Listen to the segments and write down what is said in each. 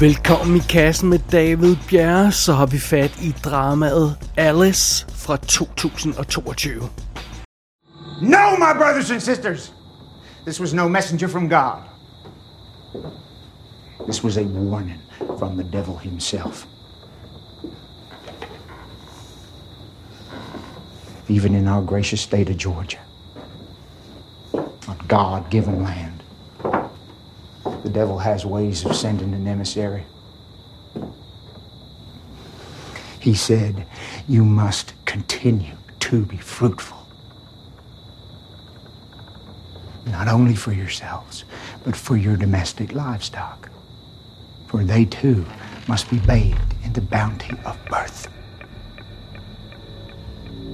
Velkommen i kassen med David Bjerre, så har vi fat i dramaet Alice fra 2022. No, my brothers and sisters! This was no messenger from God. This was a warning from the devil himself. Even in our gracious state of Georgia, a God given land, the devil has ways of sending an emissary. He said, You must continue to be fruitful. Not only for yourselves, but for your domestic livestock. For they too must be bathed in the bounty of birth.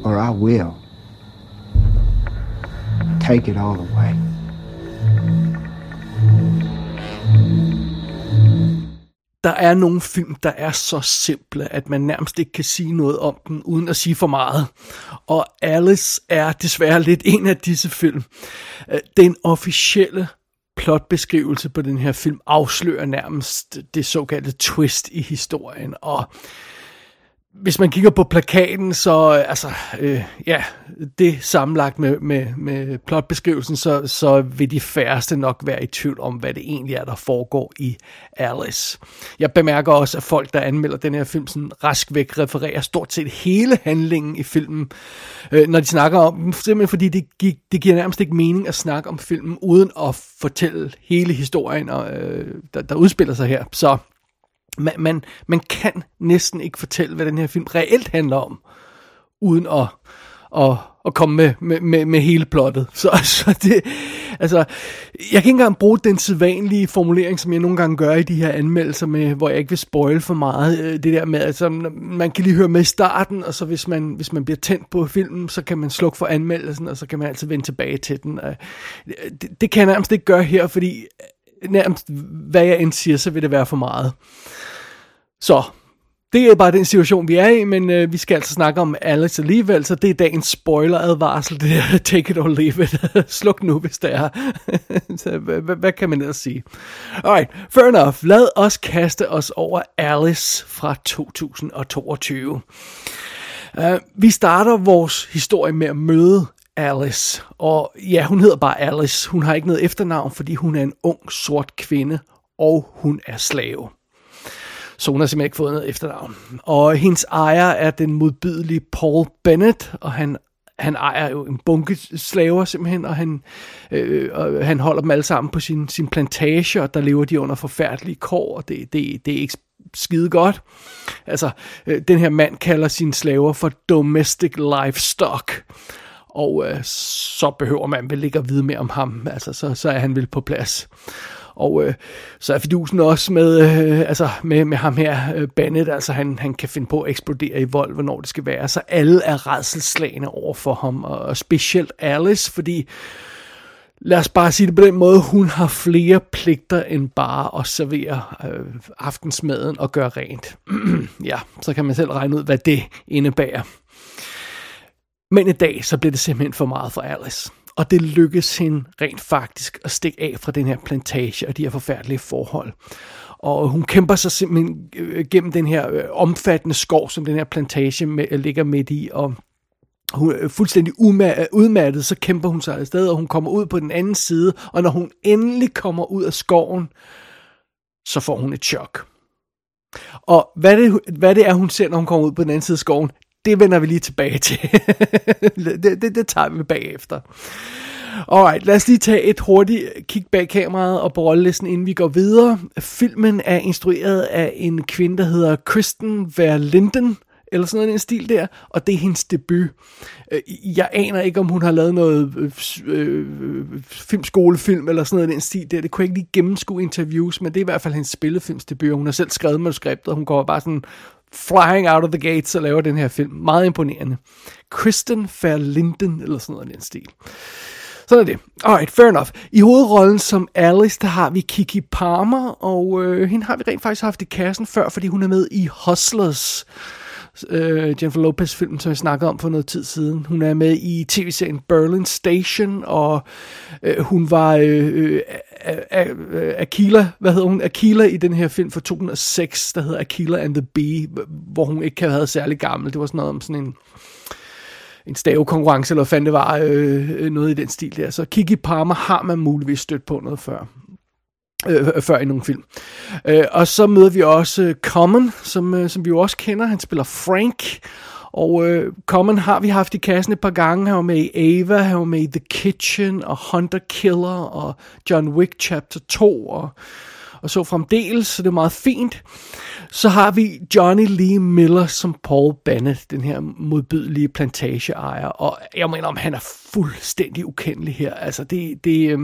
Or I will take it all away. Der er nogle film, der er så simple, at man nærmest ikke kan sige noget om dem, uden at sige for meget. Og Alice er desværre lidt en af disse film. Øh, den officielle plotbeskrivelse på den her film afslører nærmest det såkaldte twist i historien, og hvis man kigger på plakaten, så øh, altså, øh, ja, det sammenlagt med, med, med plotbeskrivelsen, så, så vil de færreste nok være i tvivl om, hvad det egentlig er, der foregår i Alice. Jeg bemærker også, at folk, der anmelder den her film, sådan rask væk refererer stort set hele handlingen i filmen, øh, når de snakker om den, simpelthen fordi det, gi- det giver nærmest ikke mening at snakke om filmen, uden at fortælle hele historien, og, øh, der, der udspiller sig her. Så man, man, man kan næsten ikke fortælle, hvad den her film reelt handler om, uden at, at, at komme med, med, med, med hele plottet. Så, så det, altså, jeg kan ikke engang bruge den sædvanlige formulering, som jeg nogle gange gør i de her anmeldelser, med, hvor jeg ikke vil spoil for meget. Øh, det der med, altså, man kan lige høre med i starten, og så hvis man, hvis man bliver tændt på filmen, så kan man slukke for anmeldelsen, og så kan man altid vende tilbage til den. Øh, det, det kan jeg nærmest ikke gøre her, fordi nærmest hvad jeg end siger, så vil det være for meget. Så, det er bare den situation, vi er i, men øh, vi skal altså snakke om Alex alligevel, så det er dagens spoiler-advarsel, det er take it or leave it. Sluk nu, hvis det er. så, hvad, hvad- hvad kan man ellers sige? Alright, fair enough. Lad os kaste os over Alice fra 2022. Uh, øh, vi starter vores historie med at møde Alice. Og ja, hun hedder bare Alice. Hun har ikke noget efternavn, fordi hun er en ung sort kvinde, og hun er slave. Så hun har simpelthen ikke fået noget efternavn. Og hendes ejer er den modbydelige Paul Bennett, og han, han ejer jo en bunke slaver simpelthen, og han, øh, og han holder dem alle sammen på sin, sin plantage, og der lever de under forfærdelige kår, og det, det, det er ikke skide godt. Altså, øh, den her mand kalder sine slaver for domestic livestock. Og øh, så behøver man vel ikke at vide mere om ham. Altså, så, så er han vel på plads. Og øh, så er fidusen også med, øh, altså med, med ham her, øh, Bennett, altså han, han kan finde på at eksplodere i vold, hvornår det skal være. Så alle er redselslagende over for ham, og, og specielt Alice, fordi lad os bare sige det på den måde, hun har flere pligter end bare at servere øh, aftensmaden og gøre rent. ja, så kan man selv regne ud, hvad det indebærer. Men i dag, så bliver det simpelthen for meget for Alice. Og det lykkes hende rent faktisk at stikke af fra den her plantage og de her forfærdelige forhold. Og hun kæmper sig simpelthen øh, gennem den her øh, omfattende skov, som den her plantage med, øh, ligger midt i, og hun er fuldstændig uma- udmattet, så kæmper hun sig afsted, og hun kommer ud på den anden side, og når hun endelig kommer ud af skoven, så får hun et chok. Og hvad det, hvad det er, hun ser, når hun kommer ud på den anden side af skoven, det vender vi lige tilbage til. det, det, det tager vi bagefter. Alright, lad os lige tage et hurtigt kig bag kameraet og på rollelisten, inden vi går videre. Filmen er instrueret af en kvinde, der hedder Kristen Verlinden, eller sådan en stil der, og det er hendes debut. Øh, jeg aner ikke, om hun har lavet noget øh, øh filmskolefilm eller sådan noget den stil der. Det kunne jeg ikke lige gennemskue interviews, men det er i hvert fald hendes spillefilmsdebut. og Hun har selv skrevet manuskriptet, og hun går bare sådan flying out of the gates og laver den her film. Meget imponerende. Kristen Verlinden, eller sådan noget i den stil. Sådan er det. Alright, fair enough. I hovedrollen som Alice, der har vi Kiki Palmer, og øh, hende har vi rent faktisk haft i kassen før, fordi hun er med i Hustlers, øh, Øh, Jennifer Lopez film, som jeg snakkede om for noget tid siden. Hun er med i tv-serien Berlin Station, og øh, hun var øh, øh, Akila, hvad hedder hun? Akila i den her film fra 2006, der hedder Akila and the Bee, hvor hun ikke kan have været særlig gammel. Det var sådan noget om sådan en en stavekonkurrence, eller hvad fanden det var, øh, øh noget i den stil der. Så Kiki Palmer har man muligvis stødt på noget før Øh, øh, før i nogle film. Øh, og så møder vi også øh, Common, som, øh, som vi jo også kender. Han spiller Frank. Og øh, Common har vi haft i kassen et par gange. Han var med i Ava, han var med i The Kitchen, og Hunter Killer, og John Wick Chapter 2, og, og så fremdeles, så det er meget fint. Så har vi Johnny Lee Miller som Paul Bennett, den her modbydelige plantageejer. Og jeg mener, om han er fuldstændig ukendelig her. Altså, det, det, øh,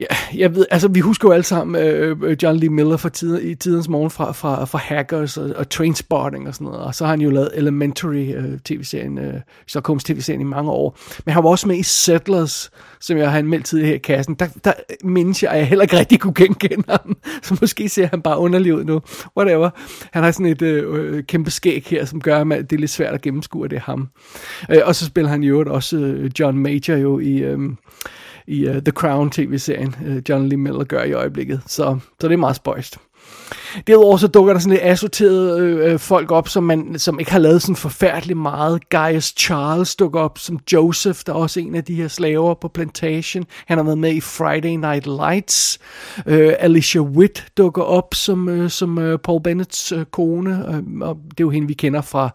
Ja, jeg ved, altså vi husker jo alle sammen øh, øh John Lee Miller fra tid, i tidens morgen fra, fra, fra Hackers og, og Trainspotting og sådan noget, og så har han jo lavet Elementary øh, tv-serien, øh, Stockholms tv-serien i mange år. Men han var også med i Settlers, som jeg har anmeldt tidligere her i kassen. Der, der mindes jeg, at jeg heller ikke rigtig kunne genkende ham, så måske ser han bare underlig ud nu. Whatever. Han har sådan et øh, øh kæmpe skæg her, som gør, at det er lidt svært at gennemskue, at det er ham. Øh, og så spiller han jo også øh, John Major jo i... Øh, i uh, The Crown tv-serien, uh, øh, John Lee Miller gør i øjeblikket. Så, så det er meget spøjst. Derudover så dukker der sådan lidt assorterede øh, øh, folk op, som, man, som ikke har lavet sådan forfærdeligt meget. Gaius Charles dukker op som Joseph, der er også en af de her slaver på plantation. Han har været med i Friday Night Lights. Øh, Alicia Witt dukker op som, øh, som øh, Paul Bennets øh, kone, øh, og det er jo hende, vi kender fra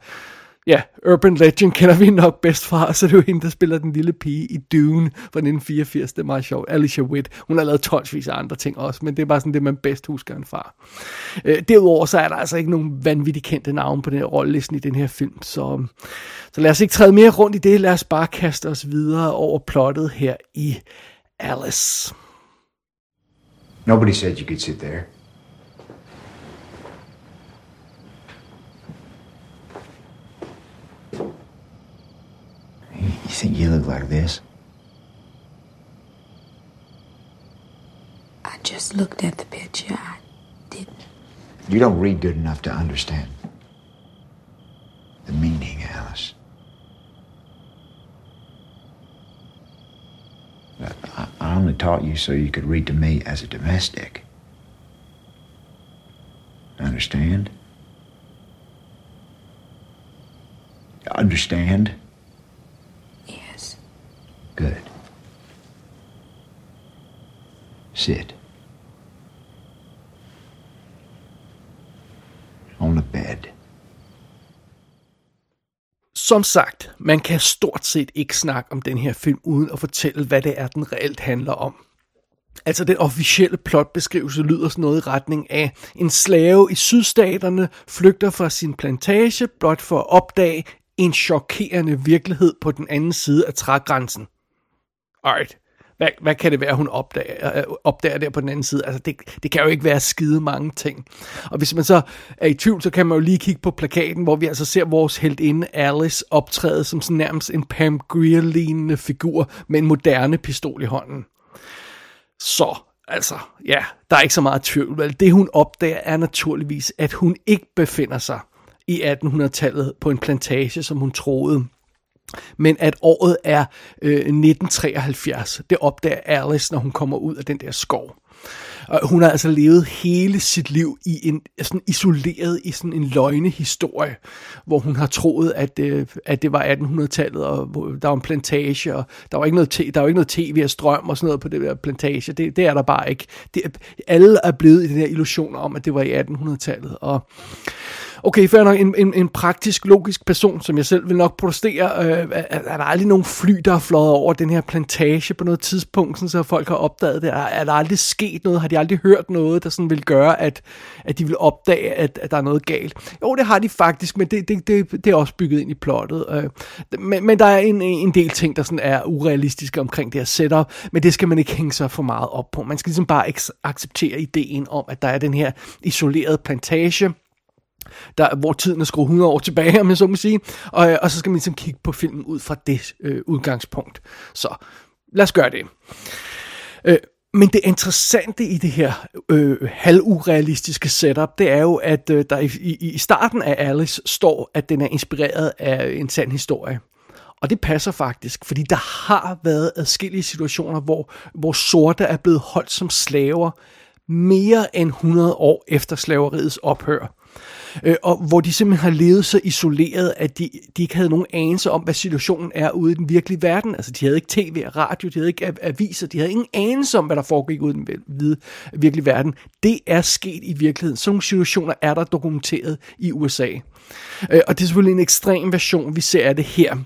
ja, Urban Legend kender vi nok bedst fra, så det er jo hende, der spiller den lille pige i Dune fra 1984. Det er meget sjovt. Alicia Witt. Hun har lavet tonsvis af andre ting også, men det er bare sådan det, man bedst husker en far. Øh, derudover så er der altså ikke nogen vanvittigt kendte navn på den her rollelisten i den her film, så, så lad os ikke træde mere rundt i det. Lad os bare kaste os videre over plottet her i Alice. Nobody said you could sit there. Look like this? I just looked at the picture. I didn't. You don't read good enough to understand the meaning, Alice. I, I only taught you so you could read to me as a domestic. Understand? Understand? Good. Sit. On the bed. Som sagt, man kan stort set ikke snakke om den her film uden at fortælle, hvad det er, den reelt handler om. Altså den officielle plotbeskrivelse lyder sådan noget i retning af, en slave i sydstaterne flygter fra sin plantage blot for at opdage en chokerende virkelighed på den anden side af trægrænsen alright, hvad, hvad kan det være, hun opdager, øh, opdager der på den anden side? Altså, det, det kan jo ikke være skide mange ting. Og hvis man så er i tvivl, så kan man jo lige kigge på plakaten, hvor vi altså ser vores heldinde Alice optræde som sådan nærmest en Pam Grier-lignende figur med en moderne pistol i hånden. Så, altså, ja, der er ikke så meget tvivl. Vel? Det hun opdager er naturligvis, at hun ikke befinder sig i 1800-tallet på en plantage, som hun troede men at året er øh, 1973. Det opdager Alice, når hun kommer ud af den der skov. Og hun har altså levet hele sit liv i en sådan isoleret i sådan en løgnehistorie, hvor hun har troet, at, øh, at det var 1800-tallet, og der var en plantage, og der var ikke noget, te, der var ikke noget tv og strøm og sådan noget på det der plantage. Det, det er der bare ikke. Det, alle er blevet i den her illusion om, at det var i 1800-tallet. Og okay, fair nok, en, en, en praktisk, logisk person, som jeg selv vil nok protestere, øh, er, er der aldrig nogen fly, der er fløjet over den her plantage på noget tidspunkt, sådan, så folk har opdaget det? Er, er der aldrig sket noget? Har de aldrig hørt noget, der sådan vil gøre, at, at de vil opdage, at, at der er noget galt? Jo, det har de faktisk, men det, det, det, det er også bygget ind i plottet. Øh, men, men der er en, en del ting, der sådan er urealistiske omkring det her setup, men det skal man ikke hænge sig for meget op på. Man skal ligesom bare acceptere ideen om, at der er den her isolerede plantage, der, hvor tiden er skruet 100 år tilbage, om jeg så må sige, og, øh, og så skal man ligesom kigge på filmen ud fra det øh, udgangspunkt. Så lad os gøre det. Øh, Men det interessante i det her øh, halvurealistiske setup, det er jo, at øh, der i, i, i starten af Alice står, at den er inspireret af en sand historie. Og det passer faktisk, fordi der har været adskillige situationer, hvor, hvor sorte er blevet holdt som slaver mere end 100 år efter slaveriets ophør øh, og hvor de simpelthen har levet så isoleret, at de, de ikke havde nogen anelse om, hvad situationen er ude i den virkelige verden. Altså, de havde ikke tv og radio, de havde ikke aviser, de havde ingen anelse om, hvad der foregik ude i den virkelige verden. Det er sket i virkeligheden. Sådan nogle situationer er der dokumenteret i USA. Øh, og det er selvfølgelig en ekstrem version, vi ser af det her.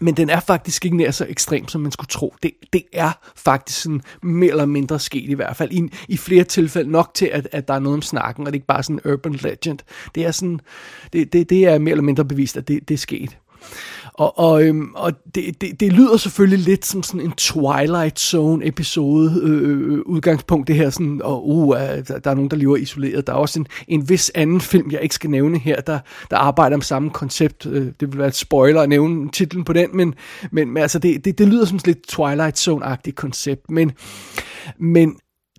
Men den er faktisk ikke nær så ekstrem, som man skulle tro. Det, det er faktisk sådan mere eller mindre sket i hvert fald. I, i flere tilfælde nok til, at, at der er noget om snakken, og det er ikke bare sådan en urban legend. Det er, sådan, det, det, det er mere eller mindre bevist, at det, det er sket. Og, og, øhm, og det, det, det lyder selvfølgelig lidt som sådan en Twilight Zone episode øh, øh, øh udgangspunkt det her sådan, og uh, øh, der, er nogen der lever isoleret. Der er også en, en vis anden film, jeg ikke skal nævne her, der, der arbejder om samme koncept. Det vil være et spoiler at nævne titlen på den, men, men, men altså det, det, det lyder som sådan lidt Twilight Zone-agtigt koncept, men, men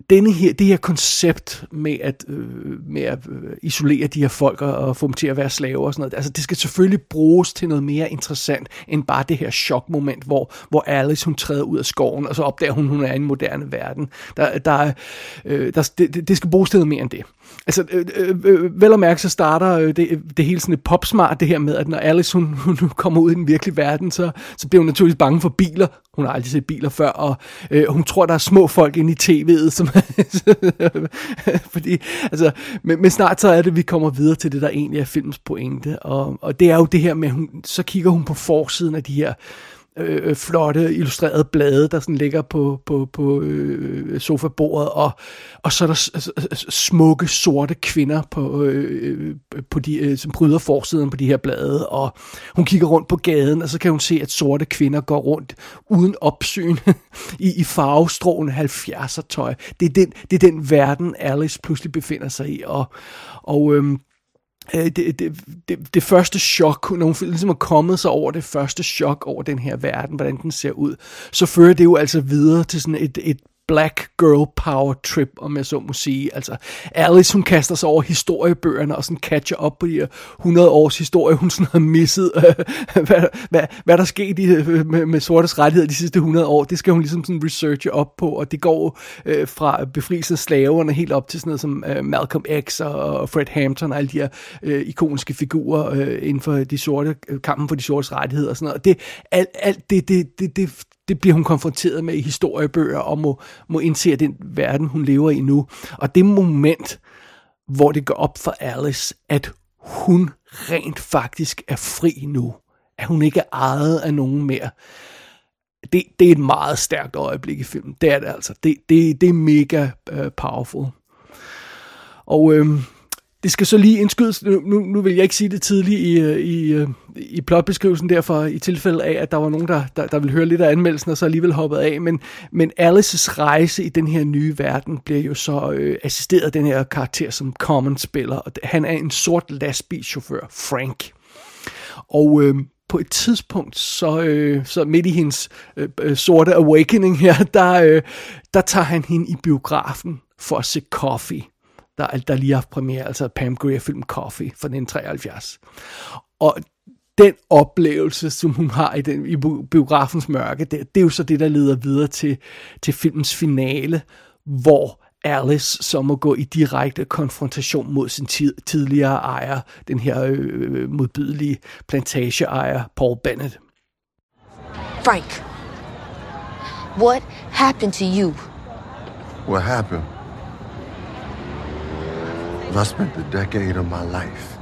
denne her, det her koncept med at, øh, med at øh, isolere de her folk og, og få dem til at være slaver og sådan noget, altså det skal selvfølgelig bruges til noget mere interessant end bare det her chokmoment, hvor, hvor Alice hun træder ud af skoven, og så opdager hun, hun er i en moderne verden. Der, der, øh, der, det, det skal bruges til noget mere end det. Altså, øh, øh, øh vel og mærke, så starter øh, det, det hele sådan et popsmart, det her med, at når Alice hun, hun kommer ud i den virkelige verden, så, så bliver hun naturligvis bange for biler. Hun har aldrig set biler før, og øh, hun tror, der er små folk inde i tv'et, som, fordi, altså, men, men snart så er det, vi kommer videre til det, der egentlig er filmens pointe, og, og det er jo det her med, hun, så kigger hun på forsiden af de her Øh, øh, flotte illustrerede blade, der sådan ligger på, på, på øh, sofabordet, og, og så er der smukke sorte kvinder, på, øh, på de, øh, som bryder forsiden på de her blade, og hun kigger rundt på gaden, og så kan hun se, at sorte kvinder går rundt uden opsyn i, i farvestrålende 70'er tøj. Det er, den, det er den verden, Alice pludselig befinder sig i, og, og Øh, Øh, det, det, det, det første chok, når hun ligesom er kommet sig over det første chok over den her verden, hvordan den ser ud, så fører det jo altså videre til sådan et, et black girl power trip, om jeg så må sige. Altså, Alice, hun kaster sig over historiebøgerne og sådan catcher op på de her 100 års historie, hun sådan har misset, øh, hvad, hvad, hvad der skete i, med, med sortes rettigheder de sidste 100 år. Det skal hun ligesom sådan researche op på, og det går øh, fra befrielsen af slaverne helt op til sådan noget som øh, Malcolm X og Fred Hampton og alle de her øh, ikoniske figurer øh, inden for de sorte, kampen for de sortes rettigheder og sådan noget. Det, alt, alt det, det, det, det, det bliver hun konfronteret med i historiebøger, og må, må indse den verden, hun lever i nu. Og det moment, hvor det går op for Alice, at hun rent faktisk er fri nu. At hun ikke er ejet af nogen mere. Det, det er et meget stærkt øjeblik i filmen. Det er det altså. Det, det, det er mega uh, powerful. Og øhm, det skal så lige indskydes, nu, nu vil jeg ikke sige det tidligt i, øh, i, øh, i plotbeskrivelsen derfor, i tilfælde af, at der var nogen, der, der, der ville høre lidt af anmeldelsen, og så alligevel hoppet af, men, men Alice's rejse i den her nye verden bliver jo så øh, assisteret af den her karakter, som Common spiller, og han er en sort lastbilchauffør, Frank. Og øh, på et tidspunkt, så, øh, så midt i hendes øh, øh sorte awakening her, der, øh, der tager han hende i biografen for at se Coffee der, der lige har haft premiere, altså Pam Grier-film Coffee fra 1973. Og den oplevelse, som hun har i, den, i biografens mørke, det, det er jo så det, der leder videre til, til filmens finale, hvor Alice så må gå i direkte konfrontation mod sin tid, tidligere ejer, den her øh, modbydelige plantageejer, Paul Bennett. Frank, what happened to you? What happened? I spent a decade of my life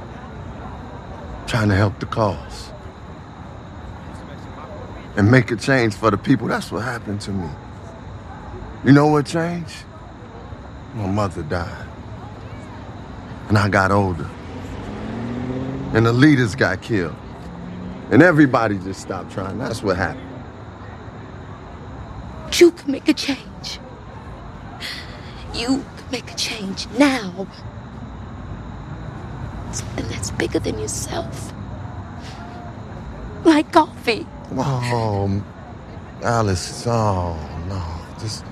trying to help the cause and make a change for the people. That's what happened to me. You know what changed? My mother died. And I got older. And the leaders got killed. And everybody just stopped trying. That's what happened. You can make a change. You can make a change now. Something that's bigger than yourself. Like coffee. Oh, Alice, oh, no. Just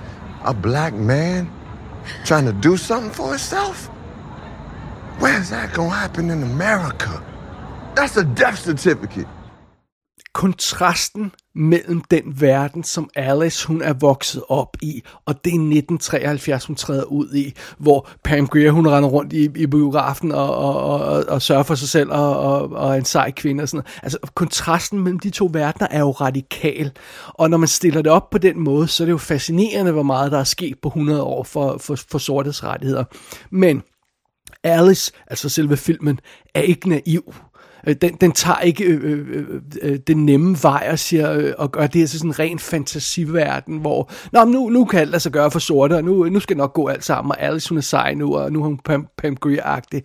A black man trying to do something for himself? Where's that gonna happen in America? That's a death certificate. Kontrasten mellem den verden, som Alice hun er vokset op i, og det er 1973, hun træder ud i, hvor Pam Grier hun render rundt i, i biografen og, og, og, og sørger for sig selv og, og, og en sej kvinde og sådan noget. Altså kontrasten mellem de to verdener er jo radikal, og når man stiller det op på den måde, så er det jo fascinerende, hvor meget der er sket på 100 år for, for, for sortes rettigheder. Men Alice, altså selve filmen, er ikke naiv. Øh, Den, den tager ikke øh, øh, øh, øh, øh den nemme vej og, siger, øh, og gør det her til sådan en ren fantasiverden, hvor Nå, nu, nu kan alt lade sig gøre for sorte, og nu, nu skal nok gå alt sammen, og Alice hun er sej nu, og nu er hun Pam, Pam Grier-agtig.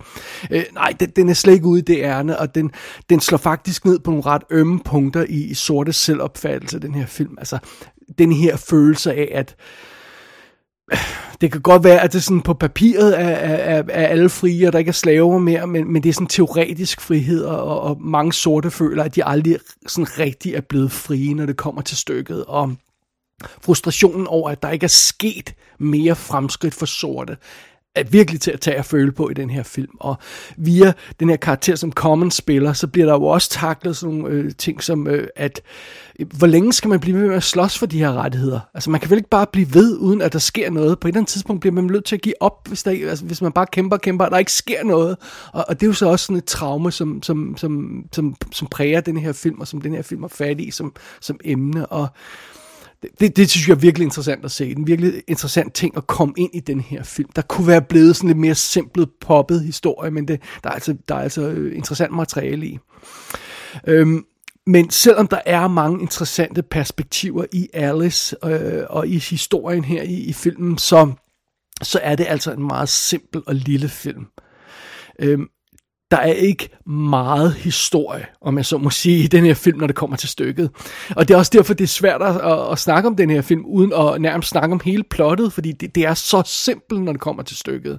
Øh, nej, den, den er slet ikke ude i det ærne, og den, den slår faktisk ned på nogle ret ømme punkter i, i sorte selvopfattelse, den her film. Altså, den her følelse af, at det kan godt være, at det sådan på papiret er, er, er alle frie, og der ikke er slaver mere, men, men det er sådan teoretisk frihed, og, og mange sorte føler, at de aldrig sådan rigtig er blevet frie, når det kommer til stykket. Og frustrationen over, at der ikke er sket mere fremskridt for sorte, er virkelig til at tage og føle på i den her film. Og via den her karakter, som Common spiller, så bliver der jo også taklet sådan nogle øh, ting som, øh, at øh, hvor længe skal man blive ved med at slås for de her rettigheder? Altså man kan vel ikke bare blive ved, uden at der sker noget. På et eller andet tidspunkt bliver man nødt til at give op, hvis, der, altså, hvis man bare kæmper og kæmper, og der ikke sker noget. Og, og det er jo så også sådan et traume, som, som, som, som, som præger den her film, og som den her film er fat i som, som emne. Og det, det synes jeg er virkelig interessant at se. En virkelig interessant ting at komme ind i den her film. Der kunne være blevet sådan lidt mere simpelt, poppet historie, men det, der, er altså, der er altså øh, interessant materiale i. Øhm, men selvom der er mange interessante perspektiver i Alice øh, og i historien her i, i filmen, så, så er det altså en meget simpel og lille film. Øhm, der er ikke meget historie, om jeg så må sige, i den her film, når det kommer til stykket. Og det er også derfor, det er svært at, at, at snakke om den her film, uden at nærmest snakke om hele plottet, fordi det, det er så simpelt, når det kommer til stykket.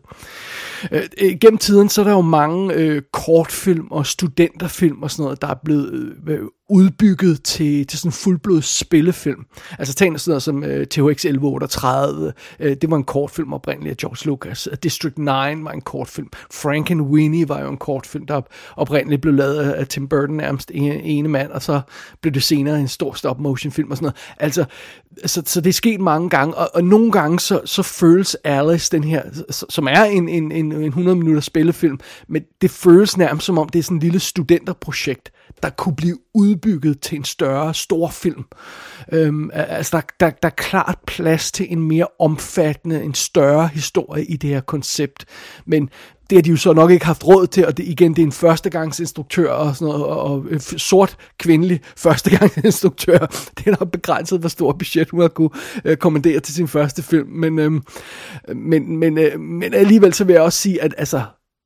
Øh, øh, gennem tiden, så er der jo mange øh, kortfilm og studenterfilm og sådan noget, der er blevet øh, udbygget til, til sådan en fuldblods spillefilm. Altså tænk sådan noget som øh, THX 1138, øh, det var en kortfilm oprindeligt af George Lucas. District 9 var en kortfilm. Frank and Winnie var jo en kortfilm, der oprindeligt blev lavet af Tim Burton nærmest ene, ene mand, og så blev det senere en stor stop motion film og sådan noget. Altså, så, så det er sket mange gange, og, og nogle gange så, så føles Alice, den her, som er en, en, en, en 100 minutter spillefilm, men det føles nærmest som om, det er sådan en lille studenterprojekt, der kunne blive udbygget til en større, stor film. Øhm, altså, der, der, der er klart plads til en mere omfattende, en større historie i det her koncept. Men det har de jo så nok ikke haft råd til, og det, igen, det er en førstegangsinstruktør og sådan noget, og, og øh, sort kvindelig førstegangsinstruktør. Det er nok begrænset, hvor stor budget hun har kunne øh, kommandere til sin første film. Men, øh, men, men, øh, men alligevel så vil jeg også sige, at altså,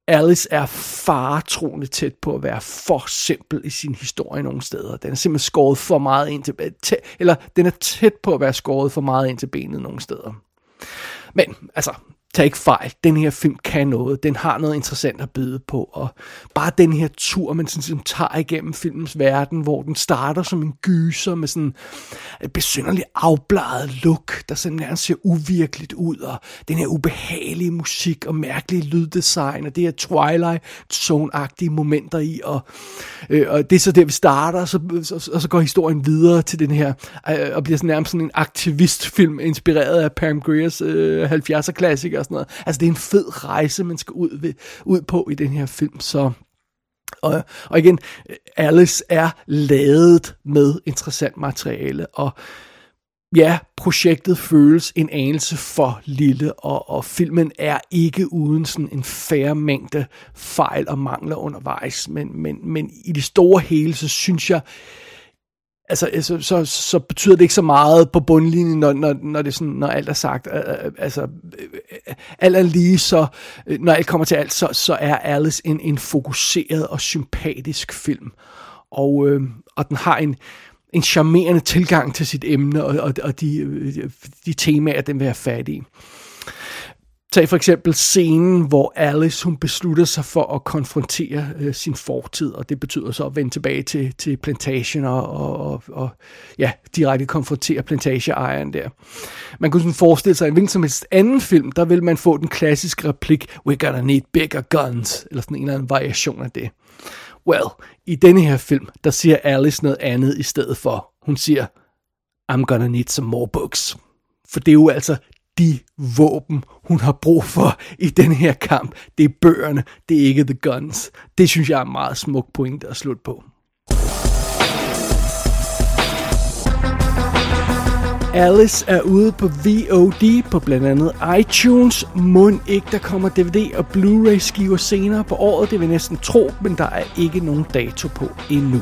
Alice er faretroende tæt på at være for simpel i sin historie nogle steder. Den er simpelthen skåret for meget ind til, tæ, eller den er tæt på at være skåret for meget ind til benet nogle steder. Men altså, tag ikke fejl. Den her film kan noget. Den har noget interessant at byde på. Og bare den her tur, man sådan, sådan tager igennem filmens verden, hvor den starter som en gyser med sådan et besynderligt afbladet look, der sådan nærmest ser uvirkeligt ud. Og den her ubehagelige musik og mærkelige lyddesign og det her Twilight Zone-agtige momenter i. Og, øh, og det er så der, vi starter, og så, så, og så går historien videre til den her, øh, og bliver sådan nærmest sådan en aktivistfilm, inspireret af Pam Griers øh, 70'er-klassiker og sådan noget. Altså det er en fed rejse, man skal ud, ved, ud på i den her film, så... Og, og igen, Alice er lavet med interessant materiale, og ja, projektet føles en anelse for lille, og, og filmen er ikke uden sådan en færre mængde fejl og mangler undervejs, men, men, men i det store hele, så synes jeg, altså, øh, så, så, så betyder det ikke så meget på bundlinjen, når, når, når, det sådan, når alt er sagt. Øh, øh, altså, alt er lige, så når alt kommer til alt, så, så er Alice en, en fokuseret og sympatisk film. Og, øh, og den har en, en charmerende tilgang til sit emne, og, og, og de, de temaer, den vil have fat i. Tag for eksempel scenen, hvor Alice hun beslutter sig for at konfrontere øh, sin fortid, og det betyder så at vende tilbage til, til plantagen og, og, og, og ja, direkte konfrontere plantageejeren der. Man kunne sådan forestille sig, at i hvilken som helst anden film, der vil man få den klassiske replik, we're gonna need bigger guns, eller sådan en eller anden variation af det. Well, i denne her film, der siger Alice noget andet i stedet for. Hun siger, I'm gonna need some more books. For det er jo altså de våben, hun har brug for i den her kamp. Det er bøgerne, det er ikke the guns. Det synes jeg er en meget smuk pointe at slutte på. Alice er ude på VOD på blandt andet iTunes. Mund ikke, der kommer DVD og Blu-ray skiver senere på året. Det vil næsten tro, men der er ikke nogen dato på endnu.